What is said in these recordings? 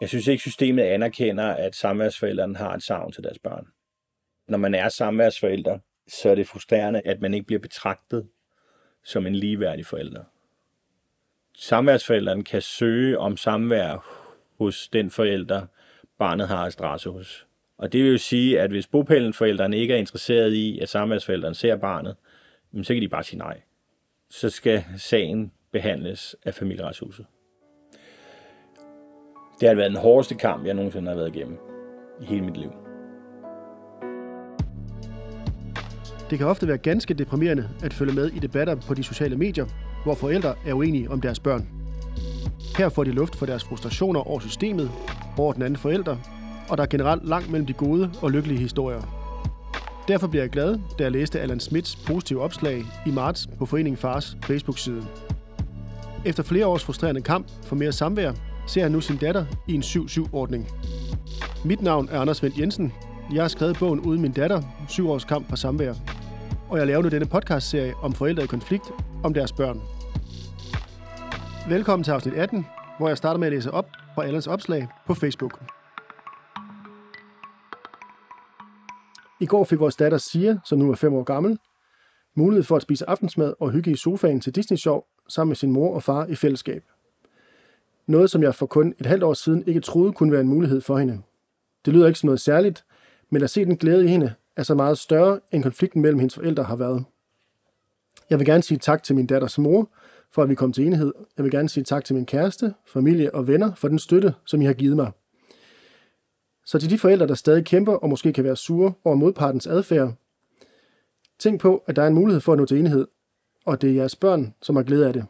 Jeg synes ikke, systemet anerkender, at samværsforældrene har et savn til deres børn. Når man er samværsforælder, så er det frustrerende, at man ikke bliver betragtet som en ligeværdig forælder. Samværsforældrene kan søge om samvær hos den forælder, barnet har adresse hos. Og det vil jo sige, at hvis bopælenforældrene ikke er interesseret i, at samværsforældrene ser barnet, så kan de bare sige nej. Så skal sagen behandles af familieretshuset. Det har været den hårdeste kamp, jeg nogensinde har været igennem i hele mit liv. Det kan ofte være ganske deprimerende at følge med i debatter på de sociale medier, hvor forældre er uenige om deres børn. Her får de luft for deres frustrationer over systemet, over den anden forælder, og der er generelt langt mellem de gode og lykkelige historier. Derfor bliver jeg glad, da jeg læste Allan Smits positive opslag i marts på Foreningen Fars Facebook-side. Efter flere års frustrerende kamp for mere samvær, ser han nu sin datter i en 7-7-ordning. Mit navn er Anders Vendt Jensen. Jeg har skrevet bogen Uden min datter, syv års kamp for samvær. Og jeg laver nu denne podcastserie om forældre i konflikt om deres børn. Velkommen til afsnit 18, hvor jeg starter med at læse op fra Allans opslag på Facebook. I går fik vores datter Sia, som nu er 5 år gammel, mulighed for at spise aftensmad og hygge i sofaen til Disney Show sammen med sin mor og far i fællesskab. Noget, som jeg for kun et halvt år siden ikke troede kunne være en mulighed for hende. Det lyder ikke som noget særligt, men at se den glæde i hende er så meget større, end konflikten mellem hendes forældre har været. Jeg vil gerne sige tak til min datters mor, for at vi kom til enighed. Jeg vil gerne sige tak til min kæreste, familie og venner for den støtte, som I har givet mig. Så til de forældre, der stadig kæmper og måske kan være sure over modpartens adfærd, tænk på, at der er en mulighed for at nå til enighed, og det er jeres børn, som har glæde af det.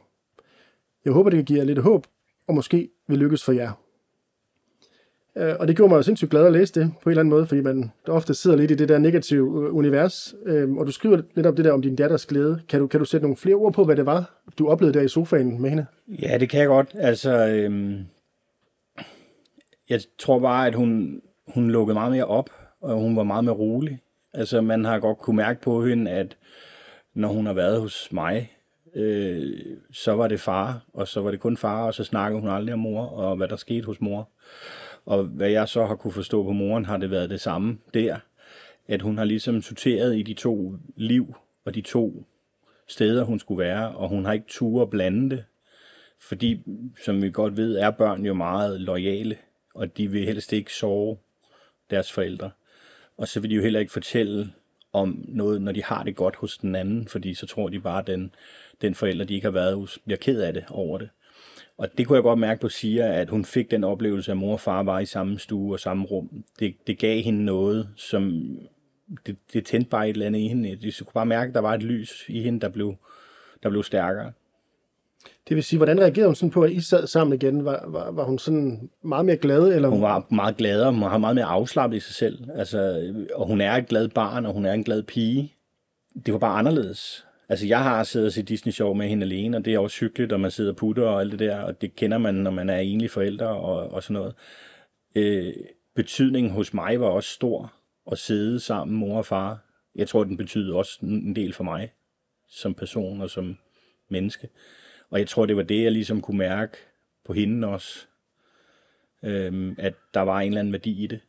Jeg håber, det kan give jer lidt håb, og måske vil lykkes for jer. Øh, og det gjorde mig jo sindssygt glad at læse det på en eller anden måde, fordi man der ofte sidder lidt i det der negative øh, univers. Øh, og du skriver lidt om det der om din datters glæde. Kan du, kan du sætte nogle flere ord på, hvad det var, du oplevede der i sofaen med hende? Ja, det kan jeg godt. Altså, øhm, jeg tror bare, at hun, hun lukkede meget mere op, og hun var meget mere rolig. Altså, man har godt kunne mærke på hende, at når hun har været hos mig, øh, så var det far, og så var det kun far, og så snakkede hun aldrig om mor, og hvad der skete hos mor. Og hvad jeg så har kunne forstå på moren, har det været det samme der. At hun har ligesom sorteret i de to liv, og de to steder, hun skulle være, og hun har ikke tur at blande det. Fordi, som vi godt ved, er børn jo meget lojale, og de vil helst ikke sove deres forældre. Og så vil de jo heller ikke fortælle om noget, når de har det godt hos den anden, fordi så tror de bare, at den, den forælder, de ikke har været hos, bliver ked af det over det. Og det kunne jeg godt mærke på Sia, at hun fik den oplevelse, at mor og far var i samme stue og samme rum. Det, det gav hende noget, som det, det tændte bare et eller andet i hende. De kunne bare mærke, at der var et lys i hende, der blev, der blev stærkere. Det vil sige, hvordan reagerede hun sådan på, at I sad sammen igen? Var, var, var hun sådan meget mere glad? Eller? Hun var meget gladere, hun har meget mere afslappet i sig selv. Altså, og hun er et glad barn, og hun er en glad pige. Det var bare anderledes. Altså, jeg har siddet og set Disney Show med hende alene, og det er også hyggeligt, og man sidder og putter og alt det der, og det kender man, når man er enlig forældre og, og sådan noget. Øh, betydningen hos mig var også stor at sidde sammen, mor og far. Jeg tror, den betyder også en del for mig, som person og som menneske. Og jeg tror, det var det, jeg ligesom kunne mærke på hende også, øh, at der var en eller anden værdi i det.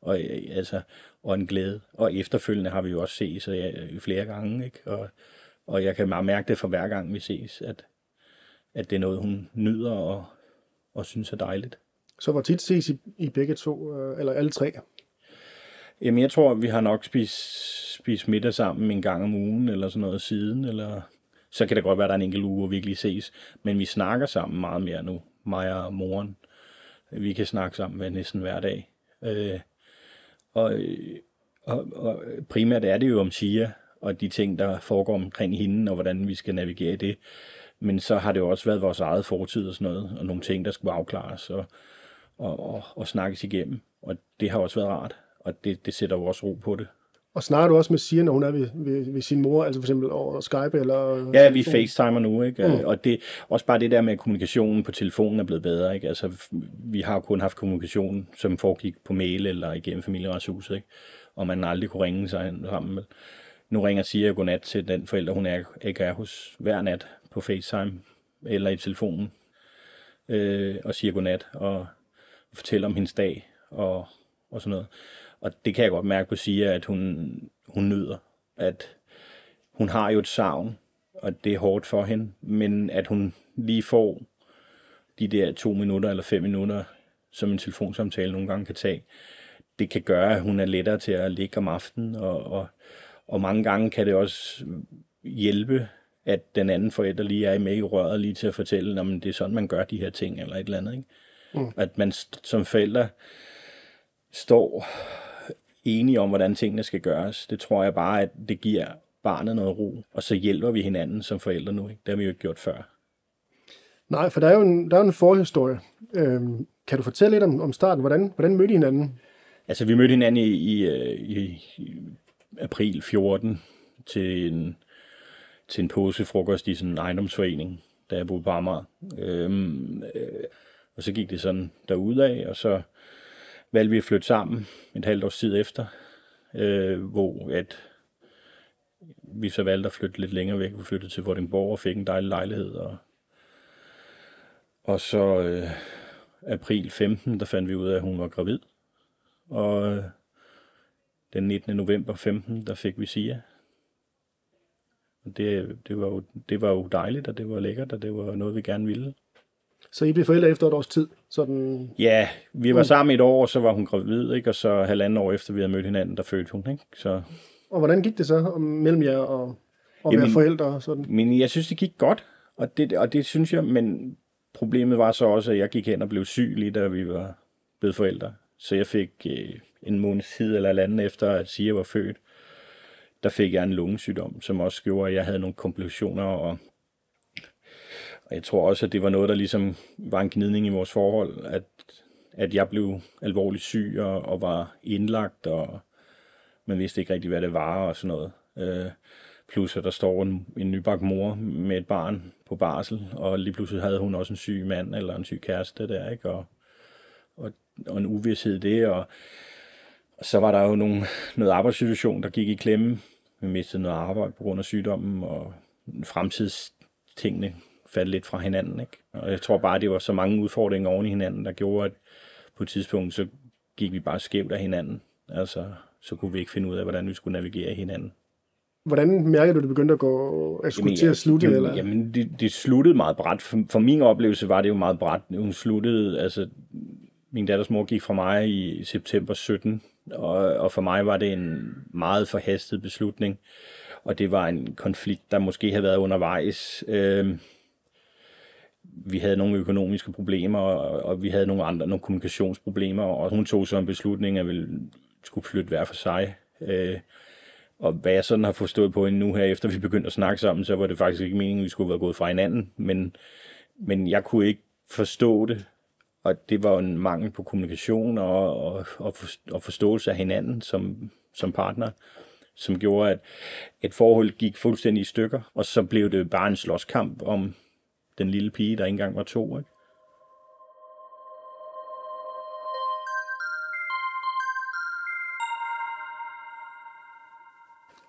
Og, øh, altså, og en glæde. Og efterfølgende har vi jo også set så øh, jeg, flere gange, ikke? Og, og jeg kan meget mærke det for hver gang vi ses, at, at det er noget, hun nyder og, og synes er dejligt. Så hvor tit ses I, I begge to, øh, eller alle tre? Jamen, jeg tror, vi har nok spist, spist middag sammen en gang om ugen, eller sådan noget siden, eller så kan det godt være, at der er en enkelt uge, hvor vi ikke lige ses. Men vi snakker sammen meget mere nu, mig og moren. Vi kan snakke sammen med næsten hver dag. Øh, og, og, og primært er det jo om Sia, og de ting, der foregår omkring hende, og hvordan vi skal navigere i det. Men så har det jo også været vores eget fortid og sådan noget, og nogle ting, der skulle afklares og, og, og, og snakkes igennem. Og det har også været rart, og det, det sætter jo også ro på det. Og snakker du også med Sia, når hun er ved, ved, ved sin mor, altså for eksempel over Skype eller... Ja, vi facetimer nu, ikke? Mm. Og det, også bare det der med, at kommunikationen på telefonen er blevet bedre, ikke? Altså, vi har kun haft kommunikation, som foregik på mail eller igennem familieretshuset, ikke? Og man aldrig kunne ringe sig sammen med nu ringer Sia godnat til den forælder, hun er, ikke er hos hver nat på FaceTime eller i telefonen, øh, og siger godnat, og, fortæller om hendes dag og, og sådan noget. Og det kan jeg godt mærke på Sia, at hun, hun nyder. At hun har jo et savn, og det er hårdt for hende, men at hun lige får de der to minutter eller fem minutter, som en telefonsamtale nogle gange kan tage, det kan gøre, at hun er lettere til at ligge om aftenen, og, og, og mange gange kan det også hjælpe, at den anden forælder lige er med i røret lige til at fortælle, at det er sådan, man gør de her ting, eller et eller andet. Ikke? Mm. At man som forælder står enige om, hvordan tingene skal gøres. Det tror jeg bare, at det giver barnet noget ro, og så hjælper vi hinanden som forældre nu. Ikke? Det har vi jo ikke gjort før. Nej, for der er jo en, der er jo en forhistorie. Øhm, kan du fortælle lidt om, om starten? Hvordan, hvordan mødte I hinanden? Altså, vi mødte hinanden i, i, øh, i, i april 14 til en, til en påskefrokost i sådan en ejendomsforening, da jeg boede på Amager. Øhm, øh, og så gik det sådan derudad, og så valgte vi at flytte sammen et halvt års tid efter, øh, hvor at vi så valgte at flytte lidt længere væk. Vi flyttede til Vordingborg og fik en dejlig lejlighed. Og, og så øh, april 15, der fandt vi ud af, at hun var gravid. Og øh, den 19. november 15, der fik vi Sia. Og det, det, var jo, det var jo dejligt, og det var lækkert, og det var noget, vi gerne ville. Så I blev forældre efter et års tid? Sådan... Ja, vi var sammen et år, og så var hun gravid, ikke? og så halvanden år efter, vi havde mødt hinanden, der fødte hun. Ikke? Så... Og hvordan gik det så mellem jer og, og Jamen, være forældre? Sådan? Men jeg synes, det gik godt, og det, og det synes jeg, men problemet var så også, at jeg gik hen og blev syg lige da vi var blevet forældre. Så jeg fik øh, en måneds tid eller anden efter, at Sia var født, der fik jeg en lungesygdom, som også gjorde, at jeg havde nogle komplikationer, og, og jeg tror også, at det var noget, der ligesom var en gnidning i vores forhold, at, at jeg blev alvorligt syg og, og var indlagt, og man vidste ikke rigtig, hvad det var og sådan noget. Øh, plus at der står en, en nybagt mor med et barn på barsel, og lige pludselig havde hun også en syg mand eller en syg kæreste der, ikke? Og, og, og en uvidshed det, og, og så var der jo nogle, noget arbejdssituation, der gik i klemme. Vi mistede noget arbejde på grund af sygdommen, og fremtidstingene faldt lidt fra hinanden. Ikke? Og jeg tror bare, det var så mange udfordringer oven i hinanden, der gjorde, at på et tidspunkt, så gik vi bare skævt af hinanden. Altså, så kunne vi ikke finde ud af, hvordan vi skulle navigere hinanden. Hvordan mærkede du, at det begyndte at gå at skulle jamen, til at slutte? Jamen, eller? jamen det, det, sluttede meget bræt. For, for min oplevelse var det jo meget bræt. Hun sluttede, altså min datters mor gik fra mig i september 17, og, og for mig var det en meget forhastet beslutning. Og det var en konflikt, der måske havde været undervejs. Øh, vi havde nogle økonomiske problemer, og, og vi havde nogle andre nogle kommunikationsproblemer, og hun tog så en beslutning, at vi skulle flytte hver for sig. Øh, og hvad jeg sådan har forstået på hende nu her, efter vi begyndte at snakke sammen, så var det faktisk ikke meningen, at vi skulle være gået fra hinanden. Men, men jeg kunne ikke forstå det, og det var en mangel på kommunikation og, og, og, for, og forståelse af hinanden som, som partner, som gjorde, at et forhold gik fuldstændig i stykker, og så blev det bare en slåskamp om den lille pige, der ikke engang var to. Ikke?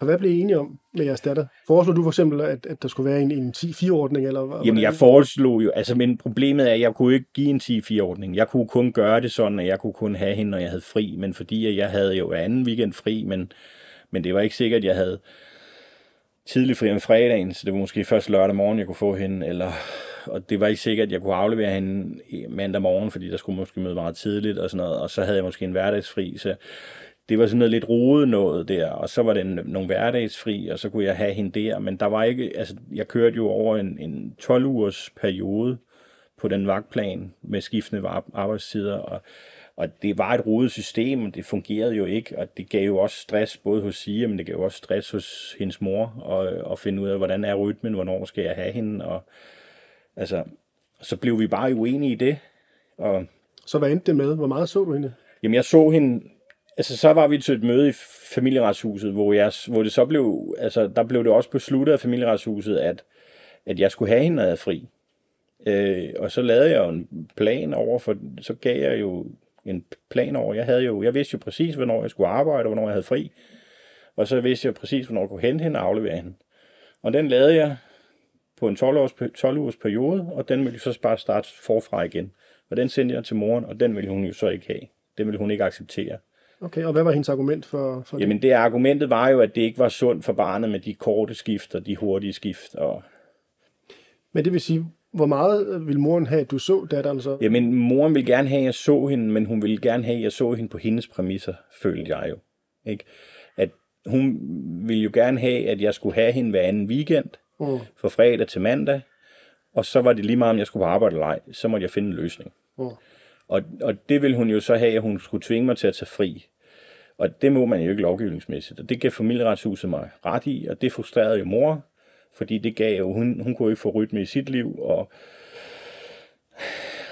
Og hvad blev I enige om med jeres datter? Foreslog du for eksempel, at, at der skulle være en, en 10-4-ordning? Eller? Jamen, jeg foreslog jo, altså, men problemet er, at jeg kunne ikke give en 10-4-ordning. Jeg kunne kun gøre det sådan, at jeg kunne kun have hende, når jeg havde fri, men fordi jeg havde jo anden weekend fri, men, men det var ikke sikkert, at jeg havde tidlig fri om fredagen, så det var måske først lørdag morgen, jeg kunne få hende, eller, og det var ikke sikkert, at jeg kunne aflevere hende mandag morgen, fordi der skulle måske møde meget tidligt og sådan noget, og så havde jeg måske en hverdagsfri, så det var sådan noget lidt rodet noget der, og så var det en, nogle hverdagsfri, og så kunne jeg have hende der, men der var ikke, altså jeg kørte jo over en, en 12 ugers periode på den vagtplan med skiftende arbejdstider, og, og det var et rodet system, og det fungerede jo ikke, og det gav jo også stress både hos Sia, men det gav jo også stress hos hendes mor, og, og finde ud af, hvordan er rytmen, hvornår skal jeg have hende, og altså, så blev vi bare uenige i det. Og, så hvad endte det med? Hvor meget så du hende? Jamen, jeg så hende altså så var vi til et møde i familieretshuset, hvor, jeg, hvor det så blev, altså der blev det også besluttet af familieretshuset, at, at jeg skulle have hende, når jeg fri. Øh, og så lavede jeg jo en plan over, for så gav jeg jo en plan over. Jeg, havde jo, jeg vidste jo præcis, hvornår jeg skulle arbejde, og hvornår jeg havde fri. Og så vidste jeg præcis, hvornår jeg kunne hente hende og aflevere hende. Og den lavede jeg på en 12, års, 12 ugers periode, og den ville så bare starte forfra igen. Og den sendte jeg til moren, og den ville hun jo så ikke have. Den ville hun ikke acceptere. Okay, og hvad var hendes argument for, for Jamen det argumentet var jo, at det ikke var sundt for barnet med de korte skift og de hurtige skift. Og... Men det vil sige, hvor meget ville moren have, at du så datteren så? Jamen moren ville gerne have, at jeg så hende, men hun ville gerne have, at jeg så hende på hendes præmisser, følte jeg jo. Ikke? At hun ville jo gerne have, at jeg skulle have hende hver anden weekend, Mm. fra fredag til mandag, og så var det lige meget, om jeg skulle på arbejde eller ej, så måtte jeg finde en løsning. Mm. Og, og det ville hun jo så have, at hun skulle tvinge mig til at tage fri. Og det må man jo ikke lovgivningsmæssigt. Og det gav familieretshuset mig ret i, og det frustrerede jo mor, fordi det gav jo, hun, hun kunne ikke få rytme i sit liv, og,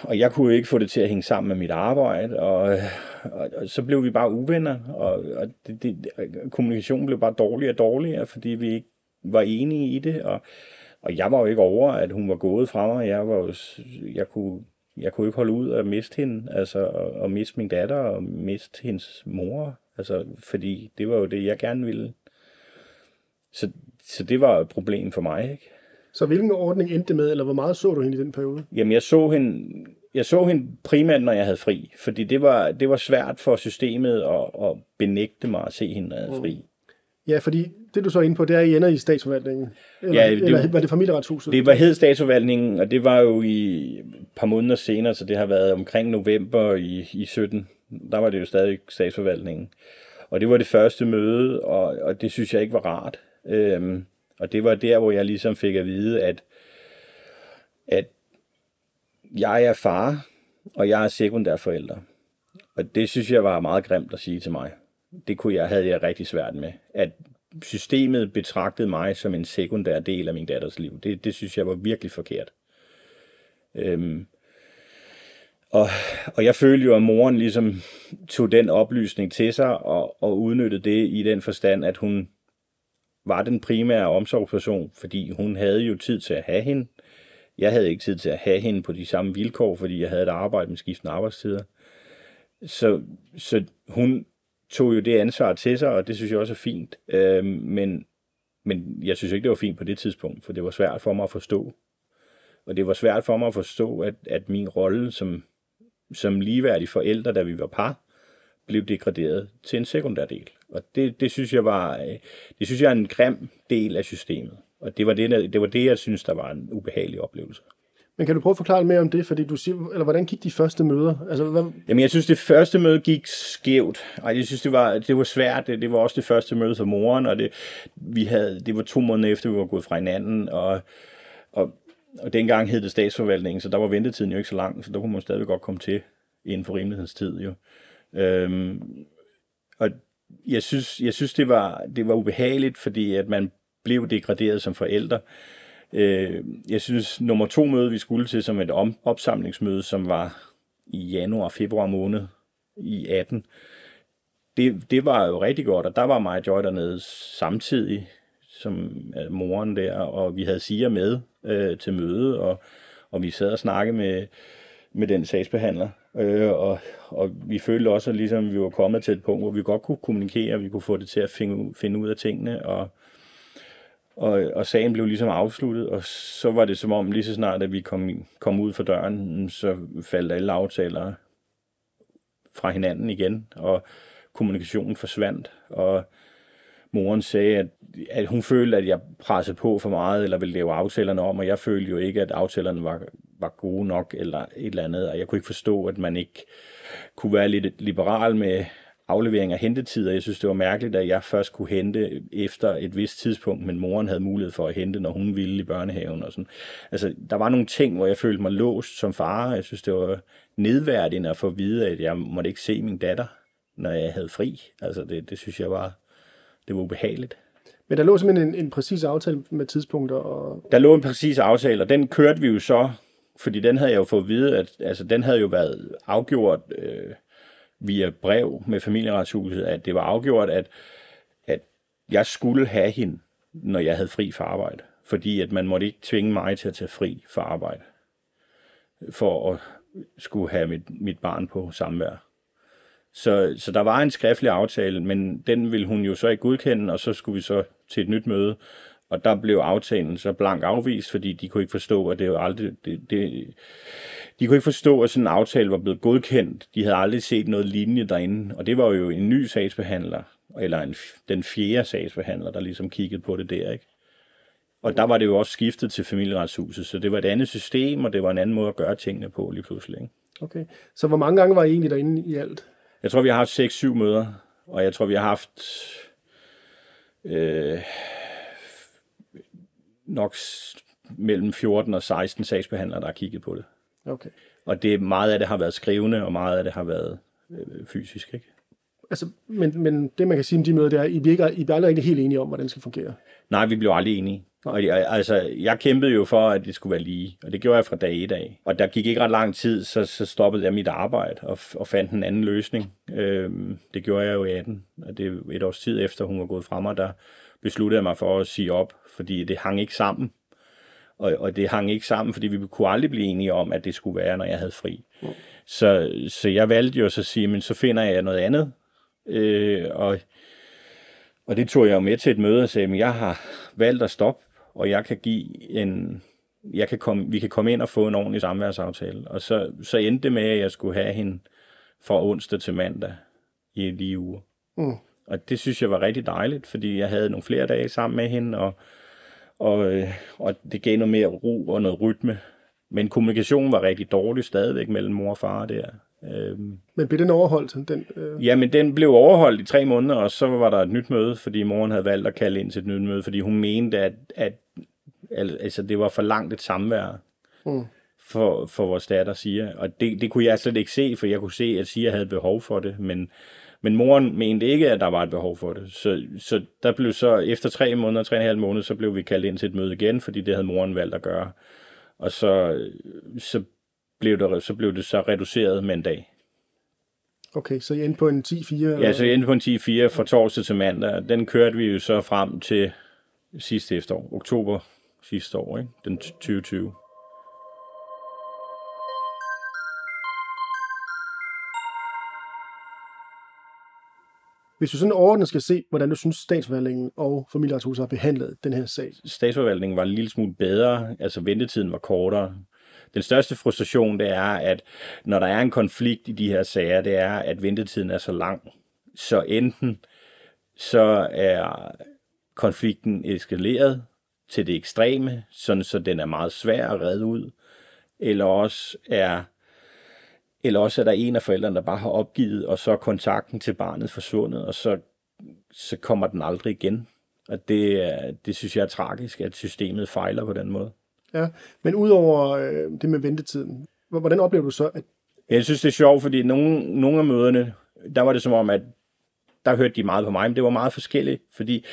og jeg kunne jo ikke få det til at hænge sammen med mit arbejde, og, og, og så blev vi bare uvenner, og, og det, det, kommunikationen blev bare dårligere og dårligere, fordi vi ikke var enige i det, og, og jeg var jo ikke over, at hun var gået fra mig. Jeg, var jo, jeg, kunne, jeg kunne ikke holde ud at miste hende, altså at miste min datter, og miste hendes mor, altså fordi det var jo det, jeg gerne ville. Så, så det var et problem for mig, ikke? Så hvilken ordning endte det med, eller hvor meget så du hende i den periode? Jamen, jeg så hende, jeg så hende primært, når jeg havde fri, fordi det var, det var svært for systemet at, at benægte mig at se hende, når jeg havde fri. Ja, fordi det du så er inde på, det er, at I ender i statsforvaltningen. Eller, Ja, det, eller var det familieretshuset? Det var hed statsforvaltningen, og det var jo i et par måneder senere, så det har været omkring november i, i 17. Der var det jo stadig statsforvaltningen. Og det var det første møde, og, og det synes jeg ikke var rart. Øhm, og det var der, hvor jeg ligesom fik at vide, at, at jeg er far, og jeg er sekundærforælder. Og det synes jeg var meget grimt at sige til mig. Det kunne jeg, havde jeg rigtig svært med. At systemet betragtede mig som en sekundær del af min datters liv. Det, det synes jeg var virkelig forkert. Øhm, og, og jeg følte jo, at moren ligesom tog den oplysning til sig og, og udnyttede det i den forstand, at hun var den primære omsorgsperson, fordi hun havde jo tid til at have hende. Jeg havde ikke tid til at have hende på de samme vilkår, fordi jeg havde et arbejde med skiftende arbejdstider. Så, så hun tog jo det ansvar til sig, og det synes jeg også er fint. Øh, men, men jeg synes ikke, det var fint på det tidspunkt, for det var svært for mig at forstå. Og det var svært for mig at forstå, at, at min rolle som, som ligeværdig forælder, da vi var par, blev degraderet til en sekundær del. Og det, det, synes jeg var, øh, det synes jeg er en grim del af systemet. Og det var det, det var det, jeg synes, der var en ubehagelig oplevelse. Men kan du prøve at forklare lidt mere om det? Fordi du siger, eller hvordan gik de første møder? Altså, hvad, Jamen, jeg synes, det første møde gik skævt. Ej, jeg synes, det var, det var svært. Det, det var også det første møde for moren, og det, vi havde, det var to måneder efter, vi var gået fra hinanden, og, og, dengang hed det statsforvaltningen, så der var ventetiden jo ikke så lang, så der kunne man stadig godt komme til inden for rimelighedens tid. Jo. Øhm, og jeg synes, jeg synes det, var, det var ubehageligt, fordi at man blev degraderet som forældre. Øh, jeg synes, nummer to møde, vi skulle til som et om, opsamlingsmøde, som var i januar, februar måned i 18, det, det var jo rigtig godt, og der var mig og Joy dernede samtidig, som øh, moren der, og vi havde Sia med øh, til møde, og, og vi sad og snakkede med, med den sagsbehandler, øh, og, og vi følte også, at ligesom vi var kommet til et punkt, hvor vi godt kunne kommunikere, og vi kunne få det til at finde, finde ud af tingene, og, og, og sagen blev ligesom afsluttet, og så var det som om, lige så snart, at vi kom, kom ud for døren, så faldt alle aftaler fra hinanden igen, og kommunikationen forsvandt, og moren sagde, at, at hun følte, at jeg pressede på for meget, eller ville lave aftalerne om, og jeg følte jo ikke, at aftalerne var, var gode nok, eller et eller andet, og jeg kunne ikke forstå, at man ikke kunne være lidt liberal med aflevering af hentetider. Jeg synes, det var mærkeligt, at jeg først kunne hente efter et vist tidspunkt, men moren havde mulighed for at hente, når hun ville i børnehaven og sådan. Altså, der var nogle ting, hvor jeg følte mig låst som far. Jeg synes, det var nedværdigende at få at vide, at jeg måtte ikke se min datter, når jeg havde fri. Altså, det, det synes jeg var, det var ubehageligt. men der lå simpelthen en, en præcis aftale med tidspunkter, og Der lå en præcis aftale, og den kørte vi jo så, fordi den havde jeg jo fået at vide, at altså, den havde jo været afgjort øh, via brev med familieretshuset, at det var afgjort, at, at jeg skulle have hende, når jeg havde fri fra arbejde. Fordi at man måtte ikke tvinge mig til at tage fri fra arbejde, for at skulle have mit, mit barn på samvær. Så, så der var en skriftlig aftale, men den ville hun jo så ikke godkende, og så skulle vi så til et nyt møde, og der blev aftalen så blank afvist, fordi de kunne ikke forstå, at det jo aldrig, det, det, de kunne ikke forstå, at sådan en aftale var blevet godkendt. De havde aldrig set noget lignende derinde, og det var jo en ny sagsbehandler, eller en, den fjerde sagsbehandler, der ligesom kiggede på det der, ikke? Og der var det jo også skiftet til familieretshuset, så det var et andet system, og det var en anden måde at gøre tingene på lige pludselig. Ikke? Okay. Så hvor mange gange var I egentlig derinde i alt? Jeg tror, vi har haft 6-7 møder, og jeg tror, vi har haft øh, nok mellem 14 og 16 sagsbehandlere, der har kigget på det. Okay. Og det meget af det har været skrivende, og meget af det har været øh, fysisk. Ikke? Altså, men, men det, man kan sige om de møder, det er, at I bliver, ikke, I bliver aldrig rigtig helt enige om, hvordan det skal fungere. Nej, vi blev aldrig enige. Og jeg, altså, jeg kæmpede jo for, at det skulle være lige, og det gjorde jeg fra dag et af. Og der gik ikke ret lang tid, så, så stoppede jeg mit arbejde og, og fandt en anden løsning. Øhm, det gjorde jeg jo i 18, og det er et års tid efter, hun var gået fra mig, der besluttede jeg mig for at sige op, fordi det hang ikke sammen. Og, og det hang ikke sammen, fordi vi kunne aldrig blive enige om, at det skulle være, når jeg havde fri. Mm. Så, så jeg valgte jo så at sige, men så finder jeg noget andet. Øh, og, og det tog jeg jo med til et møde og sagde, at jeg har valgt at stoppe og jeg kan give en, jeg kan komme, vi kan komme ind og få en ordentlig samværsaftale. Og så, så endte det med, at jeg skulle have hende fra onsdag til mandag i lige uge. Mm. Og det synes jeg var rigtig dejligt, fordi jeg havde nogle flere dage sammen med hende, og, og, øh, og det gav noget mere ro og noget rytme. Men kommunikationen var rigtig dårlig stadigvæk mellem mor og far der. Øhm, men blev den overholdt? Den, øh... Ja, men den blev overholdt i tre måneder, og så var der et nyt møde, fordi moren havde valgt at kalde ind til et nyt møde, fordi hun mente, at, at altså, det var for langt et samvær mm. for, for vores datter siger. Og det, det kunne jeg slet ikke se, for jeg kunne se, at Sia havde behov for det, men, men moren mente ikke, at der var et behov for det. Så, så der blev så, efter tre måneder, tre og en halv måned, så blev vi kaldt ind til et møde igen, fordi det havde moren valgt at gøre. Og så, så blev det, så blev det så reduceret med en dag. Okay, så I endte på en 10-4? Ja, så jeg endte på en 10-4 fra torsdag til mandag. Den kørte vi jo så frem til sidste efterår, oktober sidste år, ikke? den 2020. Hvis du sådan overordnet skal se, hvordan du synes, statsforvaltningen og familieretshuset har behandlet den her sag? Statsforvaltningen var en lille smule bedre, altså ventetiden var kortere. Den største frustration, det er, at når der er en konflikt i de her sager, det er, at ventetiden er så lang. Så enten så er konflikten eskaleret til det ekstreme, sådan så den er meget svær at redde ud, eller også er eller også er der en af forældrene, der bare har opgivet, og så er kontakten til barnet forsvundet, og så, så kommer den aldrig igen. Og det, det synes jeg er tragisk, at systemet fejler på den måde. Ja, men udover øh, det med ventetiden, hvordan oplever du så, at... Jeg synes, det er sjovt, fordi nogle, nogle af møderne, der var det som om, at der hørte de meget på mig, men det var meget forskelligt, fordi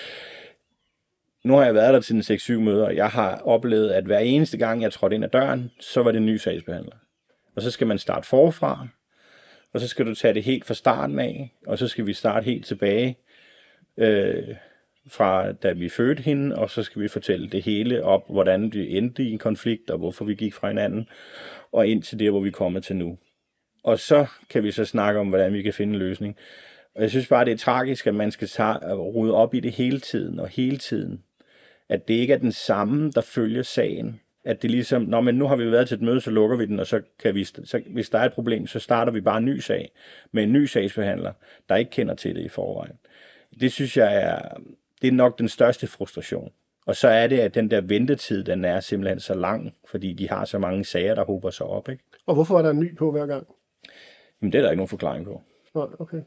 nu har jeg været der til den 6-7 møder, og jeg har oplevet, at hver eneste gang, jeg trådte ind ad døren, så var det en ny sagsbehandler. Og så skal man starte forfra, og så skal du tage det helt fra starten af, og så skal vi starte helt tilbage. Øh, fra da vi fødte hende, og så skal vi fortælle det hele op, hvordan vi endte i en konflikt, og hvorfor vi gik fra hinanden, og ind til det, hvor vi kommer til nu. Og så kan vi så snakke om, hvordan vi kan finde en løsning. Og jeg synes bare, det er tragisk, at man skal tage, rode op i det hele tiden, og hele tiden. At det ikke er den samme, der følger sagen. At det ligesom, nå, men nu har vi været til et møde, så lukker vi den, og så kan vi, så, hvis der er et problem, så starter vi bare en ny sag med en ny sagsbehandler, der ikke kender til det i forvejen. Det synes jeg er, det er nok den største frustration. Og så er det, at den der ventetid, den er simpelthen så lang, fordi de har så mange sager, der hober sig op. Ikke? Og hvorfor var der en ny på hver gang? Jamen, det er der ikke nogen forklaring på. Nej, okay.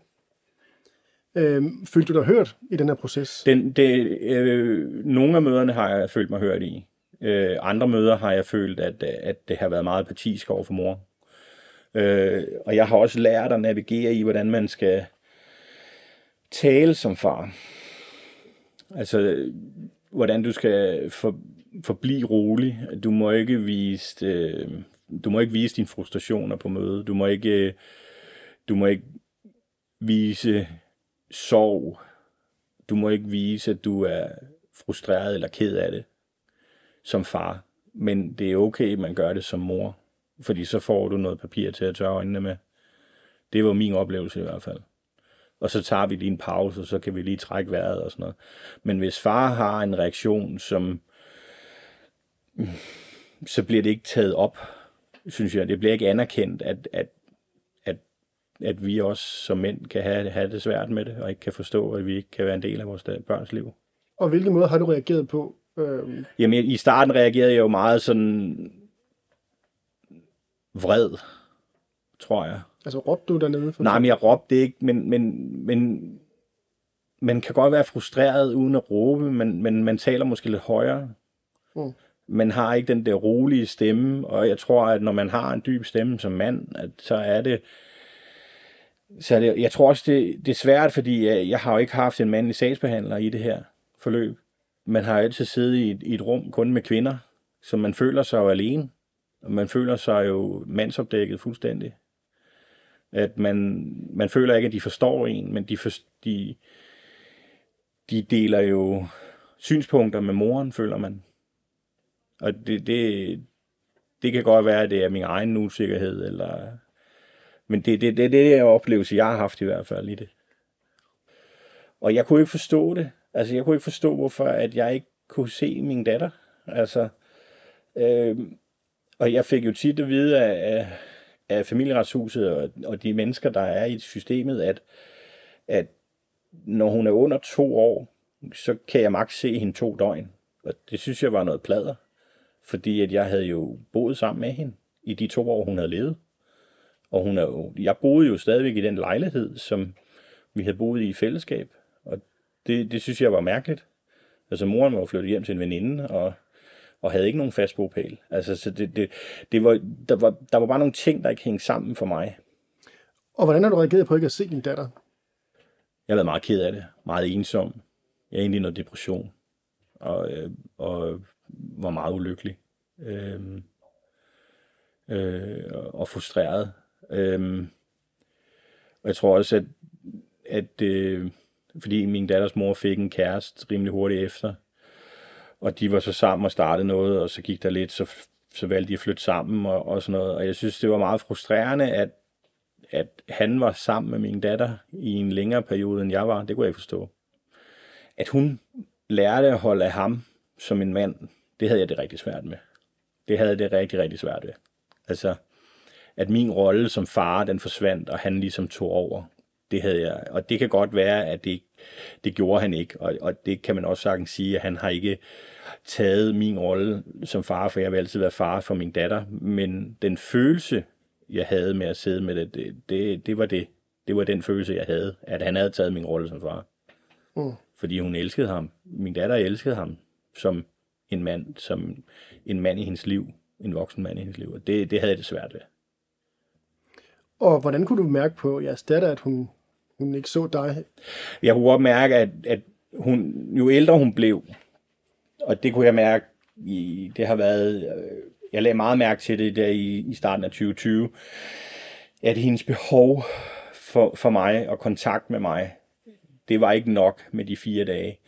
Øhm, følte du dig hørt i den her proces? Den, det, øh, nogle af møderne har jeg følt mig hørt i. Øh, andre møder har jeg følt, at, at det har været meget apatisk over for mor. Øh, og jeg har også lært at navigere i, hvordan man skal tale som far. Altså, hvordan du skal for, forblive rolig. Du må ikke vise, øh, du må ikke vise dine frustrationer på mødet. Du må ikke, øh, du må ikke vise sorg. Du må ikke vise, at du er frustreret eller ked af det som far. Men det er okay, at man gør det som mor. Fordi så får du noget papir til at tørre øjnene med. Det var min oplevelse i hvert fald og så tager vi lige en pause, og så kan vi lige trække vejret og sådan noget. Men hvis far har en reaktion, som så bliver det ikke taget op. synes jeg. Det bliver ikke anerkendt, at, at, at, at vi også som mænd kan have, have det svært med det, og ikke kan forstå, at vi ikke kan være en del af vores børns liv. Og hvilke måder har du reageret på? Øh... Jamen, i starten reagerede jeg jo meget sådan vred, tror jeg. Altså råbte du dernede? For Nej, men jeg råbte ikke, men, men, men man kan godt være frustreret uden at råbe, men, men man taler måske lidt højere. Mm. Man har ikke den der rolige stemme, og jeg tror, at når man har en dyb stemme som mand, at så er det, så det, jeg tror også, det, det er svært, fordi jeg, jeg har jo ikke haft en mandlig sagsbehandler i det her forløb. Man har altid siddet i et, i et rum kun med kvinder, så man føler sig jo alene. Og man føler sig jo mandsopdækket fuldstændig. At man, man føler ikke, at de forstår en, men de, for, de, de deler jo synspunkter med moren, føler man. Og det, det, det kan godt være, at det er min egen usikkerhed, eller... men det er det, det, det det oplevelse, jeg har haft i hvert fald i det. Og jeg kunne ikke forstå det. Altså, jeg kunne ikke forstå, hvorfor at jeg ikke kunne se min datter. Altså, øh, og jeg fik jo tit at vide af, af, af familieretshuset og, og de mennesker, der er i systemet, at, at når hun er under to år, så kan jeg maks se hende to døgn. Og det synes jeg var noget plader, fordi at jeg havde jo boet sammen med hende i de to år, hun havde levet. Og hun er jo, jeg boede jo stadigvæk i den lejlighed, som vi havde boet i i fællesskab. Og det, det synes jeg var mærkeligt. Altså moren var flyttet hjem til en veninde, og, og havde ikke nogen fast bopæl. Altså, så det, det, det var, der, var, der var bare nogle ting, der ikke hængte sammen for mig. Og hvordan har du reageret på ikke at se din datter? Jeg har været meget ked af det. Meget ensom. Jeg er egentlig i noget depression. Og, øh, og var meget ulykkelig. Øh, øh, og frustreret. Øh, og jeg tror også, at, at øh, fordi min datters mor fik en kæreste rimelig hurtigt efter, og de var så sammen og startede noget, og så gik der lidt, så, så valgte de at flytte sammen og, og sådan noget. Og jeg synes, det var meget frustrerende, at, at han var sammen med min datter i en længere periode, end jeg var. Det kunne jeg ikke forstå. At hun lærte at holde af ham som en mand, det havde jeg det rigtig svært med. Det havde det rigtig, rigtig svært ved. Altså, at min rolle som far, den forsvandt, og han ligesom tog over det havde jeg, og det kan godt være, at det, det gjorde han ikke, og, og det kan man også sagtens sige, at han har ikke taget min rolle som far, for jeg vil altid være far for min datter, men den følelse, jeg havde med at sidde med det, det, det, det var det. Det var den følelse, jeg havde, at han havde taget min rolle som far. Mm. Fordi hun elskede ham. Min datter elskede ham som en mand, som en mand i hendes liv, en voksen mand i hendes liv, og det, det havde jeg det svært ved. Og hvordan kunne du mærke på jeres datter, at hun hun ikke så dig? Jeg kunne godt mærke, at, at hun, jo ældre hun blev, og det kunne jeg mærke, i, det har været, øh, jeg lagde meget mærke til det der i, i starten af 2020, at hendes behov for, for mig og kontakt med mig, det var ikke nok med de fire dage.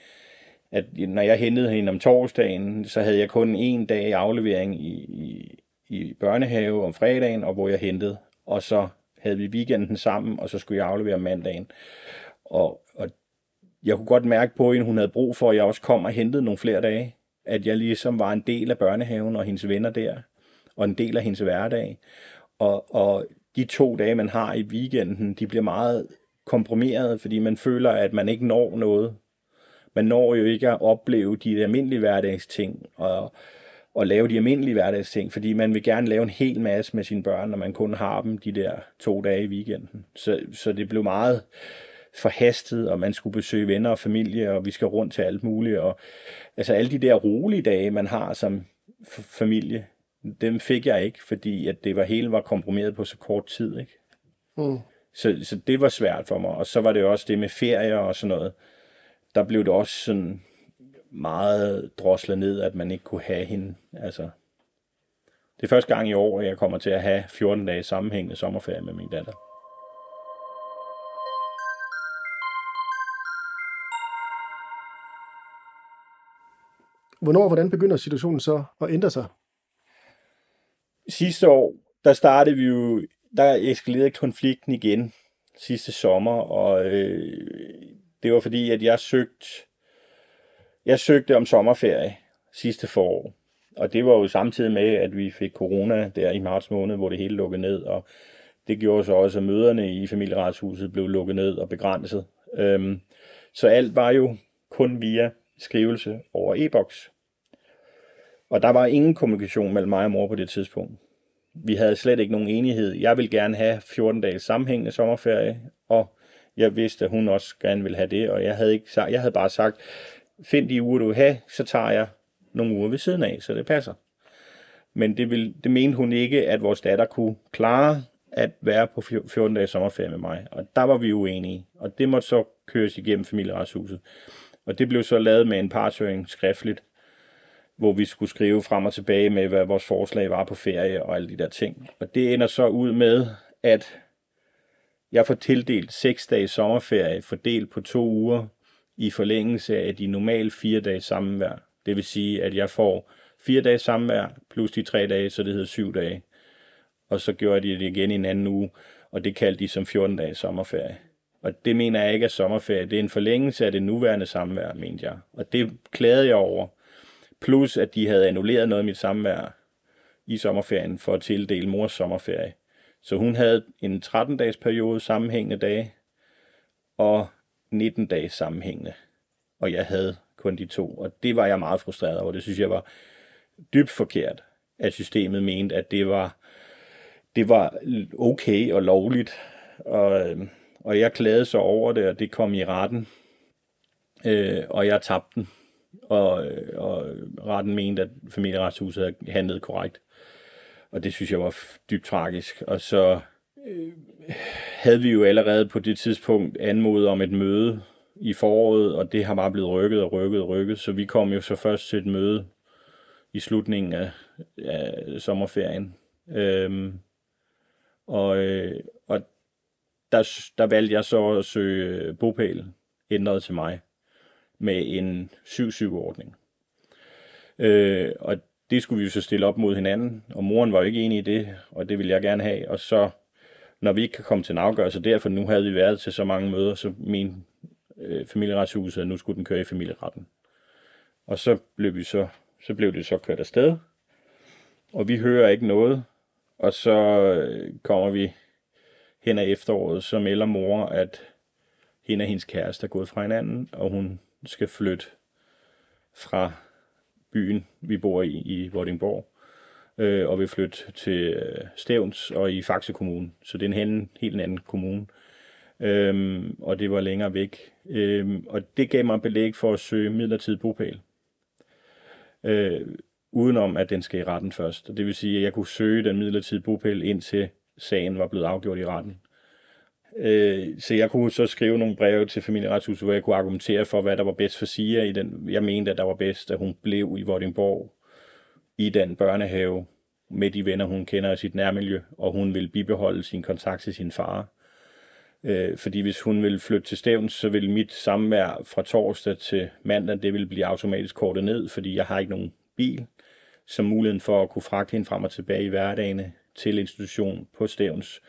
At når jeg hentede hende om torsdagen, så havde jeg kun en dag aflevering i, i, i børnehave om fredagen, og hvor jeg hentede. Og så havde vi weekenden sammen, og så skulle jeg aflevere mandagen. Og, og jeg kunne godt mærke på hende, hun havde brug for, at jeg også kom og hentede nogle flere dage. At jeg ligesom var en del af børnehaven og hendes venner der, og en del af hendes hverdag. Og, og de to dage, man har i weekenden, de bliver meget komprimeret, fordi man føler, at man ikke når noget. Man når jo ikke at opleve de almindelige hverdagsting, og, at lave de almindelige hverdagsting, fordi man vil gerne lave en hel masse med sine børn, når man kun har dem de der to dage i weekenden. Så, så det blev meget forhastet, og man skulle besøge venner og familie, og vi skal rundt til alt muligt. Og, altså alle de der rolige dage, man har som familie, dem fik jeg ikke, fordi at det var hele var komprimeret på så kort tid. Ikke? Mm. Så, så det var svært for mig. Og så var det også det med ferier og sådan noget. Der blev det også sådan meget droslet ned, at man ikke kunne have hende. Altså, det er første gang i år, jeg kommer til at have 14 dage sammenhængende sommerferie med min datter. Hvornår og hvordan begynder situationen så at ændre sig? Sidste år, der startede vi jo, der eskalerede konflikten igen sidste sommer, og øh, det var fordi, at jeg søgte jeg søgte om sommerferie sidste forår, Og det var jo samtidig med, at vi fik corona der i marts måned, hvor det hele lukkede ned, og det gjorde så også, at møderne i familieretshuset blev lukket ned og begrænset. Øhm, så alt var jo kun via skrivelse over e-boks. Og der var ingen kommunikation mellem mig og mor på det tidspunkt. Vi havde slet ikke nogen enighed. Jeg ville gerne have 14 dages sammenhængende sommerferie, og jeg vidste, at hun også gerne ville have det, og jeg havde, ikke sagt, jeg havde bare sagt, find de uger, du vil have, så tager jeg nogle uger ved siden af, så det passer. Men det, vil, det mente hun ikke, at vores datter kunne klare at være på 14 dages sommerferie med mig. Og der var vi uenige, og det måtte så køres igennem familieretshuset. Og det blev så lavet med en partøring skriftligt, hvor vi skulle skrive frem og tilbage med, hvad vores forslag var på ferie og alle de der ting. Og det ender så ud med, at jeg får tildelt 6 dages sommerferie fordelt på to uger i forlængelse af de normale fire dages sammenvær. Det vil sige, at jeg får fire dages sammenvær plus de tre dage, så det hedder syv dage. Og så gjorde de det igen i en anden uge, og det kaldte de som 14 dages sommerferie. Og det mener jeg ikke er sommerferie. Det er en forlængelse af det nuværende samvær, mente jeg. Og det klagede jeg over. Plus, at de havde annulleret noget af mit samvær i sommerferien for at tildele mors sommerferie. Så hun havde en 13-dages periode sammenhængende dage, og 19 dage sammenhængende. Og jeg havde kun de to. Og det var jeg meget frustreret over. Det synes jeg var dybt forkert, at systemet mente, at det var, det var okay og lovligt. Og, og jeg klagede så over det, og det kom i retten. Øh, og jeg tabte den. Og, og retten mente, at familieretshuset havde handlet korrekt. Og det synes jeg var dybt tragisk. Og så øh, havde vi jo allerede på det tidspunkt anmodet om et møde i foråret, og det har bare blevet rykket og rykket og rykket. Så vi kom jo så først til et møde i slutningen af, af sommerferien. Øhm, og, øh, og der, der valgte jeg så at søge bopæl ændret til mig med en 7-7-ordning. Øh, og det skulle vi jo så stille op mod hinanden, og moren var jo ikke enig i det, og det ville jeg gerne have. Og så, når vi ikke kan komme til en afgørelse derfor, nu havde vi været til så mange møder, så min øh, familieretshus, at nu skulle den køre i familieretten. Og så blev, vi så, så blev det så kørt afsted, og vi hører ikke noget, og så øh, kommer vi hen ad efteråret, så melder mor, at hende og hendes kæreste er gået fra hinanden, og hun skal flytte fra byen, vi bor i, i Vordingborg, øh, og vil flytte til øh, Stævns og i Faxe Kommune. Så det er en helt anden kommune. Øhm, og det var længere væk. Øhm, og det gav mig belæg for at søge midlertidig bopæl. Øh, udenom at den skal i retten først. Det vil sige, at jeg kunne søge den midlertidige bopæl indtil sagen var blevet afgjort i retten. Øh, så jeg kunne så skrive nogle breve til familieretshuset, hvor jeg kunne argumentere for, hvad der var bedst for Sia. I den, jeg mente, at der var bedst, at hun blev i Vordingborg i den børnehave med de venner, hun kender i sit nærmiljø, og hun vil bibeholde sin kontakt til sin far. Øh, fordi hvis hun vil flytte til Stævns, så vil mit samvær fra torsdag til mandag, det vil blive automatisk kortet ned, fordi jeg har ikke nogen bil, så muligheden for at kunne fragte hende frem og tilbage i hverdagen til institution på Stævns,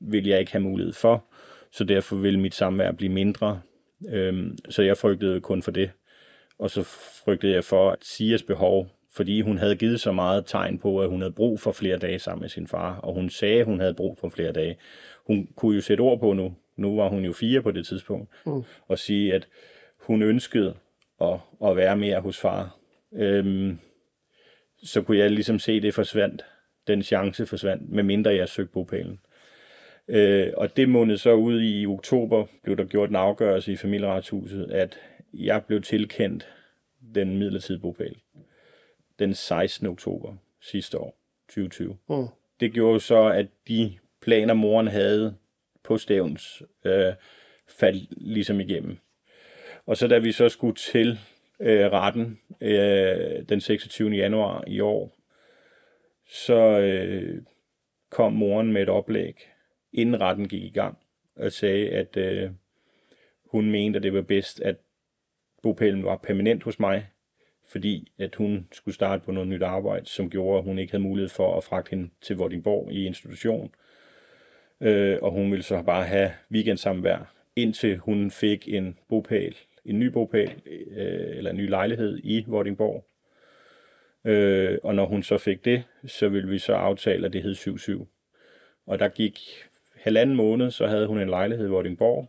vil jeg ikke have mulighed for, så derfor vil mit samvær blive mindre. Øhm, så jeg frygtede kun for det. Og så frygtede jeg for at Sias behov, fordi hun havde givet så meget tegn på, at hun havde brug for flere dage sammen med sin far, og hun sagde, at hun havde brug for flere dage. Hun kunne jo sætte ord på nu, nu var hun jo fire på det tidspunkt, mm. og sige, at hun ønskede at, at være mere hos far. Øhm, så kunne jeg ligesom se, at det forsvandt. Den chance forsvandt, medmindre jeg søgte bopælen. Øh, og det måned så ud i oktober, blev der gjort en afgørelse i familieretshuset, at jeg blev tilkendt den midlertidige bopæl den 16. oktober sidste år, 2020. Mm. Det gjorde så, at de planer, moren havde på stævns, øh, faldt ligesom igennem. Og så da vi så skulle til øh, retten øh, den 26. januar i år, så øh, kom moren med et oplæg, inden retten gik i gang, og sagde, at øh, hun mente, at det var bedst, at bopælen var permanent hos mig, fordi at hun skulle starte på noget nyt arbejde, som gjorde, at hun ikke havde mulighed for at fragte hende til Vordingborg i institution. Øh, og hun ville så bare have weekendsamvær, indtil hun fik en bopæl, en ny bopæl, øh, eller en ny lejlighed i Vordingborg. Øh, og når hun så fik det, så ville vi så aftale, at det hed 7-7. Og der gik halvanden måned, så havde hun en lejlighed i Vordingborg.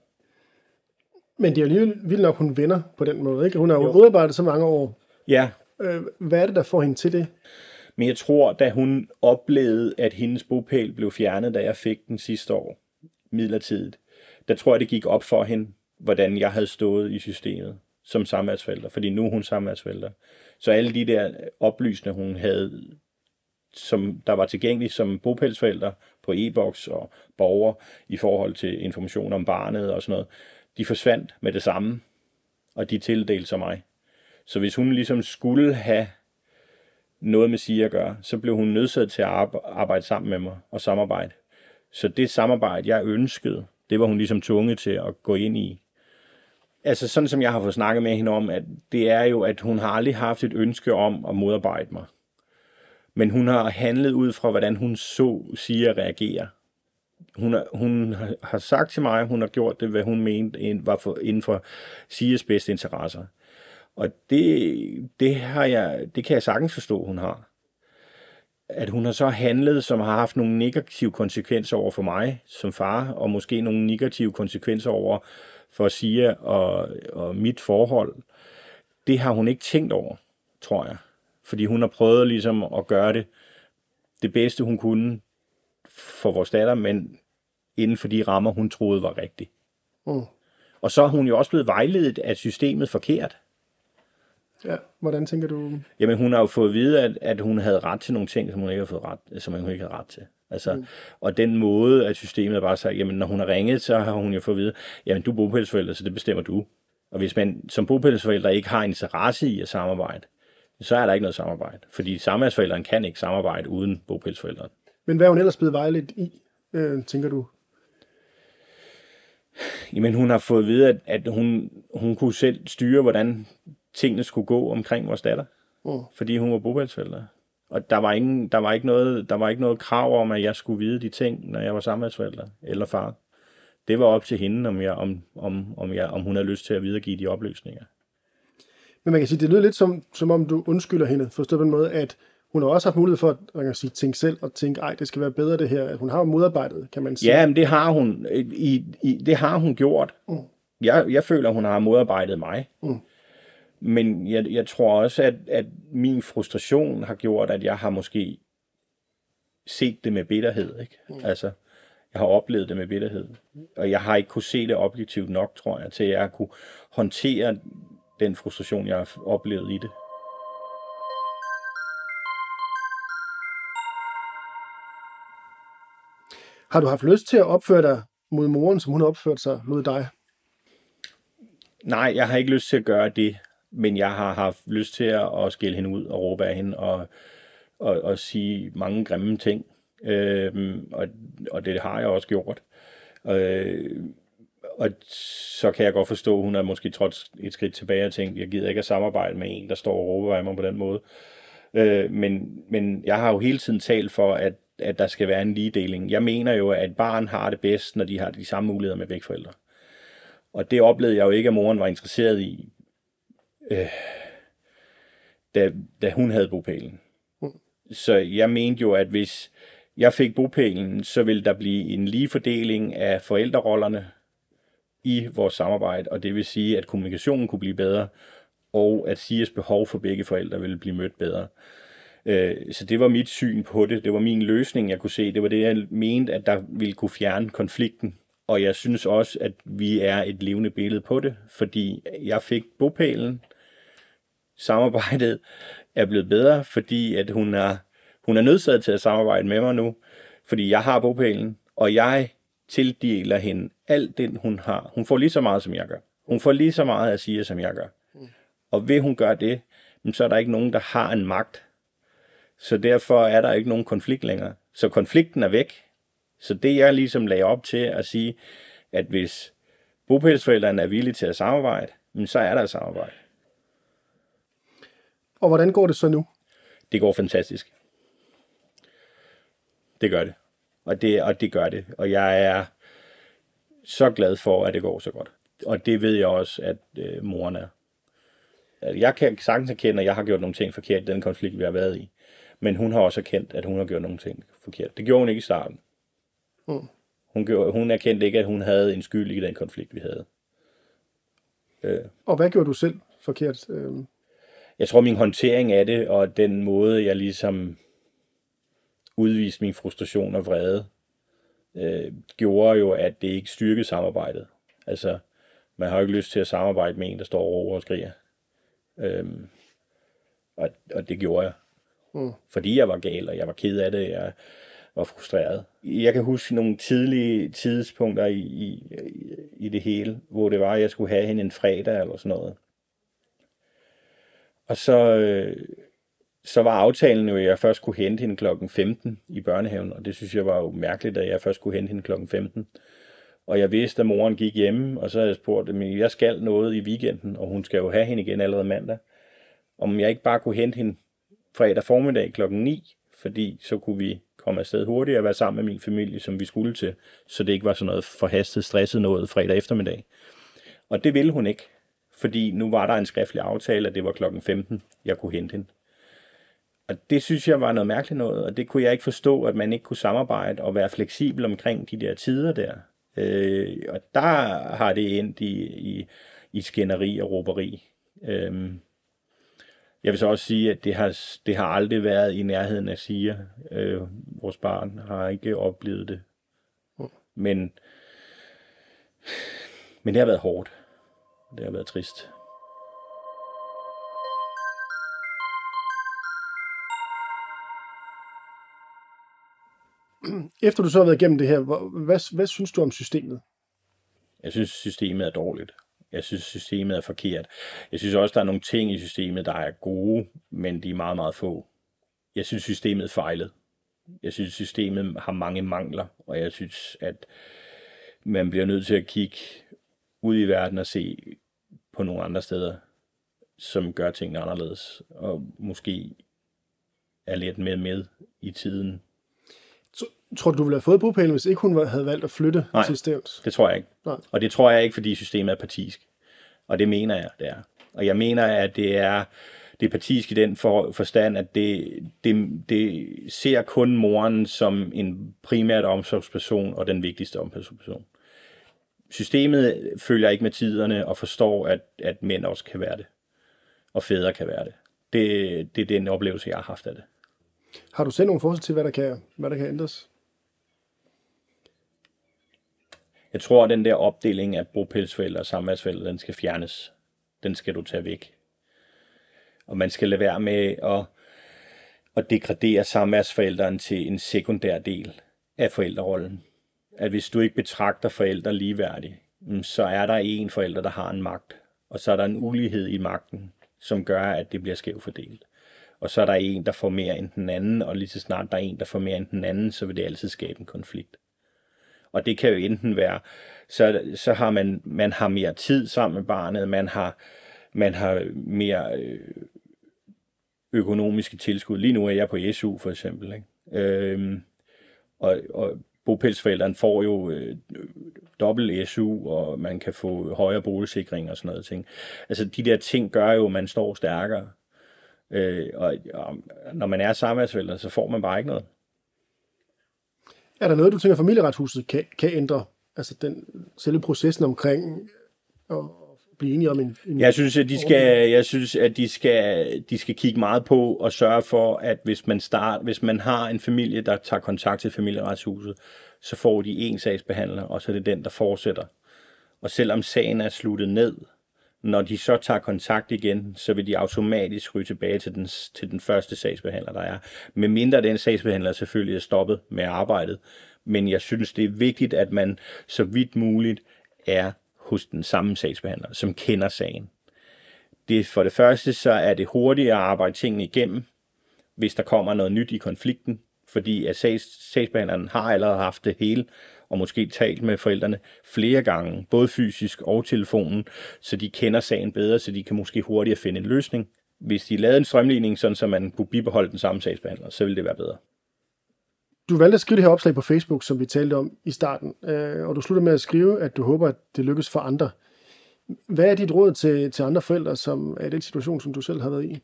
Men det er alligevel vildt nok, hun vinder på den måde. Ikke? Hun har jo, jo. udarbejdet så mange år. Ja. Øh, hvad er det, der får hende til det? Men jeg tror, da hun oplevede, at hendes bopæl blev fjernet, da jeg fik den sidste år, midlertidigt, der tror jeg, det gik op for hende, hvordan jeg havde stået i systemet som samværsforælder, fordi nu er hun samværsforælder. Så alle de der oplysninger, hun havde, som der var tilgængelige som bopælsforælder på e-boks og borger i forhold til information om barnet og sådan noget, de forsvandt med det samme, og de tildelte sig mig. Så hvis hun ligesom skulle have noget med sige at gøre, så blev hun nødsaget til at arbejde sammen med mig og samarbejde. Så det samarbejde, jeg ønskede, det var hun ligesom tvunget til at gå ind i. Altså sådan som jeg har fået snakket med hende om, at det er jo, at hun har aldrig haft et ønske om at modarbejde mig. Men hun har handlet ud fra, hvordan hun så siger at reagere. Hun, har, hun har sagt til mig, at hun har gjort det, hvad hun mente var for, inden for Sias bedste interesser. Og det, det, har jeg, det kan jeg sagtens forstå, hun har. At hun har så handlet, som har haft nogle negative konsekvenser over for mig som far, og måske nogle negative konsekvenser over for Sia og, og mit forhold, det har hun ikke tænkt over, tror jeg. Fordi hun har prøvet ligesom at gøre det det bedste, hun kunne for vores datter, men inden for de rammer, hun troede var rigtige. Mm. Og så er hun jo også blevet vejledet af systemet forkert. Ja, hvordan tænker du? Jamen, hun har jo fået at vide, at, at hun havde ret til nogle ting, som hun ikke har fået ret, som hun ikke havde ret til. Altså, mm. Og den måde, at systemet bare sagt, jamen når hun har ringet, så har hun jo fået at vide, jamen du er bopælsforælder, så det bestemmer du. Og hvis man som bopælsforælder ikke har interesse i at samarbejde, så er der ikke noget samarbejde. Fordi samværsforældren kan ikke samarbejde uden bopælsforældren. Men hvad er hun ellers blevet vejledt i, øh, tænker du? Jamen hun har fået at vide, at, at hun, hun kunne selv styre, hvordan tingene skulle gå omkring vores datter. Mm. Fordi hun var bopælsforælder. Og der var, ingen, der, var ikke noget, der var ikke noget krav om, at jeg skulle vide de ting, når jeg var samværsforælder eller far. Det var op til hende, om, jeg, om, om, om, jeg, om hun havde lyst til at videregive de oplysninger. Men man kan sige, det lyder lidt som, som om du undskylder hende, forstået på en måde, at hun har også haft mulighed for at man kan sige, tænke selv og tænke, ej, det skal være bedre det her. Hun har modarbejdet, kan man sige. Ja, men det har hun, i, i, det har hun gjort. Mm. Jeg, jeg føler, hun har modarbejdet mig. Mm. Men jeg, jeg tror også, at, at min frustration har gjort, at jeg har måske set det med bitterhed. Ikke? Mm. Altså, jeg har oplevet det med bitterhed. Og jeg har ikke kunne se det objektivt nok, tror jeg, til at jeg kunne håndtere den frustration, jeg har oplevet i det. Har du haft lyst til at opføre dig mod moren, som hun har opført sig mod dig? Nej, jeg har ikke lyst til at gøre det men jeg har haft lyst til at, skille hende ud og råbe af hende og, og, og sige mange grimme ting. Øhm, og, og det har jeg også gjort. Øh, og så kan jeg godt forstå, at hun er måske trådt et skridt tilbage og tænkt, jeg gider ikke at samarbejde med en, der står og råber af mig på den måde. Øh, men, men jeg har jo hele tiden talt for, at, at der skal være en ligedeling. Jeg mener jo, at barn har det bedst, når de har de samme muligheder med begge forældre. Og det oplevede jeg jo ikke, at moren var interesseret i øh, da, da hun havde bopælen. Mm. Så jeg mente jo, at hvis jeg fik bopælen, så ville der blive en lige fordeling af forældrerollerne i vores samarbejde, og det vil sige, at kommunikationen kunne blive bedre, og at Sias behov for begge forældre ville blive mødt bedre. Øh, så det var mit syn på det. Det var min løsning, jeg kunne se. Det var det, jeg mente, at der ville kunne fjerne konflikten. Og jeg synes også, at vi er et levende billede på det, fordi jeg fik bopælen, samarbejdet er blevet bedre, fordi at hun er, hun er nødsaget til at samarbejde med mig nu, fordi jeg har bogpælen, og jeg tildeler hende alt det, hun har. Hun får lige så meget, som jeg gør. Hun får lige så meget at sige, som jeg gør. Og ved hun gør det, så er der ikke nogen, der har en magt. Så derfor er der ikke nogen konflikt længere. Så konflikten er væk. Så det jeg ligesom lagde op til at sige, at hvis bopælsforældrene er villige til at samarbejde, så er der et samarbejde. Og hvordan går det så nu? Det går fantastisk. Det gør det. Og det, og det gør det. Og jeg er så glad for, at det går så godt. Og det ved jeg også, at øh, moren er. Jeg kan sagtens erkende, at jeg har gjort nogle ting forkert i den konflikt, vi har været i. Men hun har også erkendt, at hun har gjort nogle ting forkert. Det gjorde hun ikke i starten. Mm. Hun, gjorde, hun erkendte ikke, at hun havde en skyld i den konflikt, vi havde. Øh. Og hvad gjorde du selv forkert? Øh. Jeg tror, min håndtering af det, og den måde, jeg ligesom udviste min frustration og vrede, øh, gjorde jo, at det ikke styrkede samarbejdet. Altså, man har jo ikke lyst til at samarbejde med en, der står over og skriger. Øhm, og, og det gjorde jeg. Mm. Fordi jeg var gal, og jeg var ked af det, jeg var frustreret. Jeg kan huske nogle tidlige tidspunkter i, i, i det hele, hvor det var, at jeg skulle have hende en fredag eller sådan noget. Og så, øh, så var aftalen jo, at jeg først skulle hente hende klokken 15 i børnehaven, og det synes jeg var jo mærkeligt, at jeg først skulle hente hende klokken 15. Og jeg vidste, at moren gik hjemme, og så havde jeg spurgt, at jeg skal noget i weekenden, og hun skal jo have hende igen allerede mandag. Om jeg ikke bare kunne hente hende fredag formiddag klokken 9, fordi så kunne vi komme afsted hurtigt og være sammen med min familie, som vi skulle til, så det ikke var sådan noget forhastet, stresset noget fredag eftermiddag. Og det ville hun ikke, fordi nu var der en skriftlig aftale, at det var klokken 15, jeg kunne hente hende. Og det synes jeg var noget mærkeligt noget, og det kunne jeg ikke forstå, at man ikke kunne samarbejde og være fleksibel omkring de der tider der. Øh, og der har det endt i, i, i skænderi og råberi. Øh, jeg vil så også sige, at det har, det har aldrig været i nærheden af Sia. Øh, vores barn har ikke oplevet det. Men, men det har været hårdt. Det har været trist. Efter du så har været igennem det her, hvad, hvad synes du om systemet? Jeg synes, systemet er dårligt. Jeg synes, systemet er forkert. Jeg synes også, der er nogle ting i systemet, der er gode, men de er meget, meget få. Jeg synes, systemet fejlede. Jeg synes, systemet har mange mangler, og jeg synes, at man bliver nødt til at kigge ud i verden og se på nogle andre steder, som gør tingene anderledes, og måske er lidt mere med i tiden, Tror du, du ville have fået bopælen, hvis ikke hun havde valgt at flytte Nej, til Stævns? det tror jeg ikke. Nej. Og det tror jeg ikke, fordi systemet er partisk. Og det mener jeg, det er. Og jeg mener, at det er, det er partisk i den for, forstand, at det, det, det ser kun moren som en primært omsorgsperson og den vigtigste omsorgsperson. Systemet følger ikke med tiderne og forstår, at, at mænd også kan være det. Og fædre kan være det. Det, det er den oplevelse, jeg har haft af det. Har du selv nogle forslag til, hvad der kan, hvad der kan ændres? Jeg tror, at den der opdeling af bopælsforældre og samværsforældre, den skal fjernes. Den skal du tage væk. Og man skal lade være med at, at degradere samværsforældren til en sekundær del af forældrerollen. At hvis du ikke betragter forældre ligeværdigt, mm, så er der en forælder, der har en magt. Og så er der en ulighed i magten, som gør, at det bliver skævt fordelt. Og så er der en, der får mere end den anden, og lige så snart der er en, der får mere end den anden, så vil det altid skabe en konflikt. Og det kan jo enten være, så, så har man, man har mere tid sammen med barnet, man har, man har mere øh, økonomiske tilskud. Lige nu er jeg på SU for eksempel. Ikke? Øhm, og, og bopælsforældrene får jo øh, dobbelt SU, og man kan få højere boligsikring og sådan noget ting. Altså de der ting gør jo, at man står stærkere. Øh, og, og når man er samværsforældre, så får man bare ikke noget. Er der noget, du tænker, familieretshuset kan, kan ændre? Altså den, selve processen omkring at blive enige om en... en jeg synes, at de skal, jeg synes, at de skal, de skal kigge meget på og sørge for, at hvis man, start, hvis man har en familie, der tager kontakt til familieretshuset, så får de en sagsbehandler, og så er det den, der fortsætter. Og selvom sagen er sluttet ned, når de så tager kontakt igen, så vil de automatisk ryge tilbage til den, til den første sagsbehandler, der er. Med mindre den sagsbehandler selvfølgelig er stoppet med arbejdet. Men jeg synes, det er vigtigt, at man så vidt muligt er hos den samme sagsbehandler, som kender sagen. Det, for det første, så er det hurtigere at arbejde tingene igennem, hvis der kommer noget nyt i konflikten, fordi at sags, sagsbehandleren har allerede haft det hele og måske talt med forældrene flere gange, både fysisk og telefonen, så de kender sagen bedre, så de kan måske hurtigere finde en løsning. Hvis de lavede en strømligning, sådan så man kunne bibeholde den samme sagsbehandler, så ville det være bedre. Du valgte at skrive det her opslag på Facebook, som vi talte om i starten, øh, og du slutter med at skrive, at du håber, at det lykkes for andre. Hvad er dit råd til, til andre forældre, som er i den situation, som du selv har været i?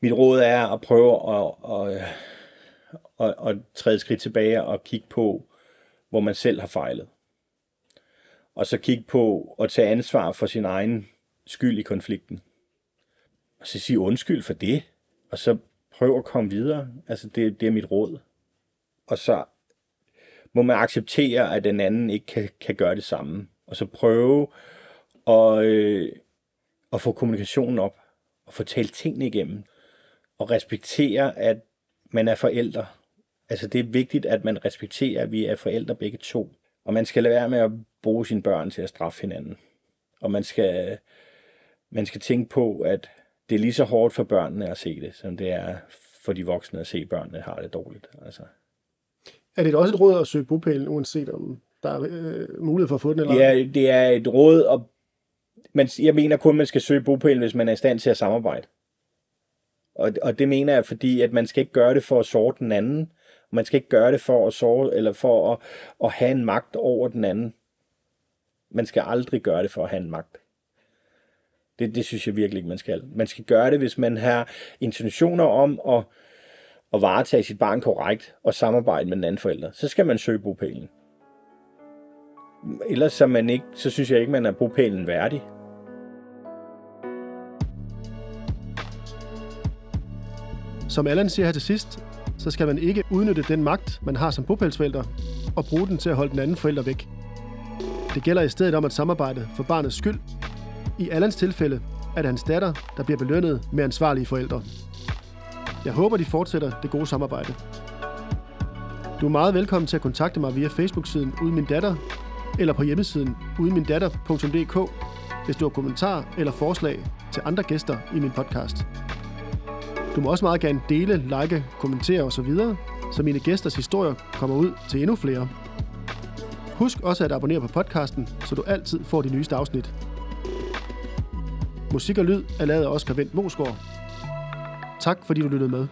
Mit råd er at prøve at, at, at, at træde et skridt tilbage og kigge på, hvor man selv har fejlet. Og så kigge på at tage ansvar for sin egen skyld i konflikten. Og så sige undskyld for det, og så prøv at komme videre. Altså, det, det er mit råd. Og så må man acceptere, at den anden ikke kan, kan gøre det samme. Og så prøve at, øh, at få kommunikationen op, og få talt tingene igennem, og respektere, at man er forældre. Altså, det er vigtigt, at man respekterer, at vi er forældre begge to. Og man skal lade være med at bruge sine børn til at straffe hinanden. Og man skal, man skal tænke på, at det er lige så hårdt for børnene at se det, som det er for de voksne at se børnene har det dårligt. Altså. Er det også et råd at søge bopælen, uanset om der er øh, mulighed for at få den? Eller? Det, er, det er et råd, og man, jeg mener kun, at man skal søge bopælen, hvis man er i stand til at samarbejde. Og, og det mener jeg, fordi at man skal ikke gøre det for at såre den anden. Man skal ikke gøre det for at såre, eller for at, at have en magt over den anden. Man skal aldrig gøre det for at have en magt. Det, det synes jeg virkelig ikke, man skal. Man skal gøre det, hvis man har intentioner om at, at varetage sit barn korrekt og samarbejde med den anden forælder. Så skal man søge bopælen. Ellers så, man ikke, så synes jeg ikke, man er bopælen værdig. Som Allan siger her til sidst, så skal man ikke udnytte den magt, man har som bopælsforælder, og bruge den til at holde den anden forælder væk. Det gælder i stedet om at samarbejde for barnets skyld. I Allans tilfælde er det hans datter, der bliver belønnet med ansvarlige forældre. Jeg håber, de fortsætter det gode samarbejde. Du er meget velkommen til at kontakte mig via Facebook-siden Uden Min Datter, eller på hjemmesiden udenmindatter.dk, hvis du har kommentarer eller forslag til andre gæster i min podcast. Du må også meget gerne dele, like, kommentere osv., så mine gæsters historier kommer ud til endnu flere. Husk også at abonnere på podcasten, så du altid får de nyeste afsnit. Musik og lyd er lavet af Oscar Vendt Mosgaard. Tak fordi du lyttede med.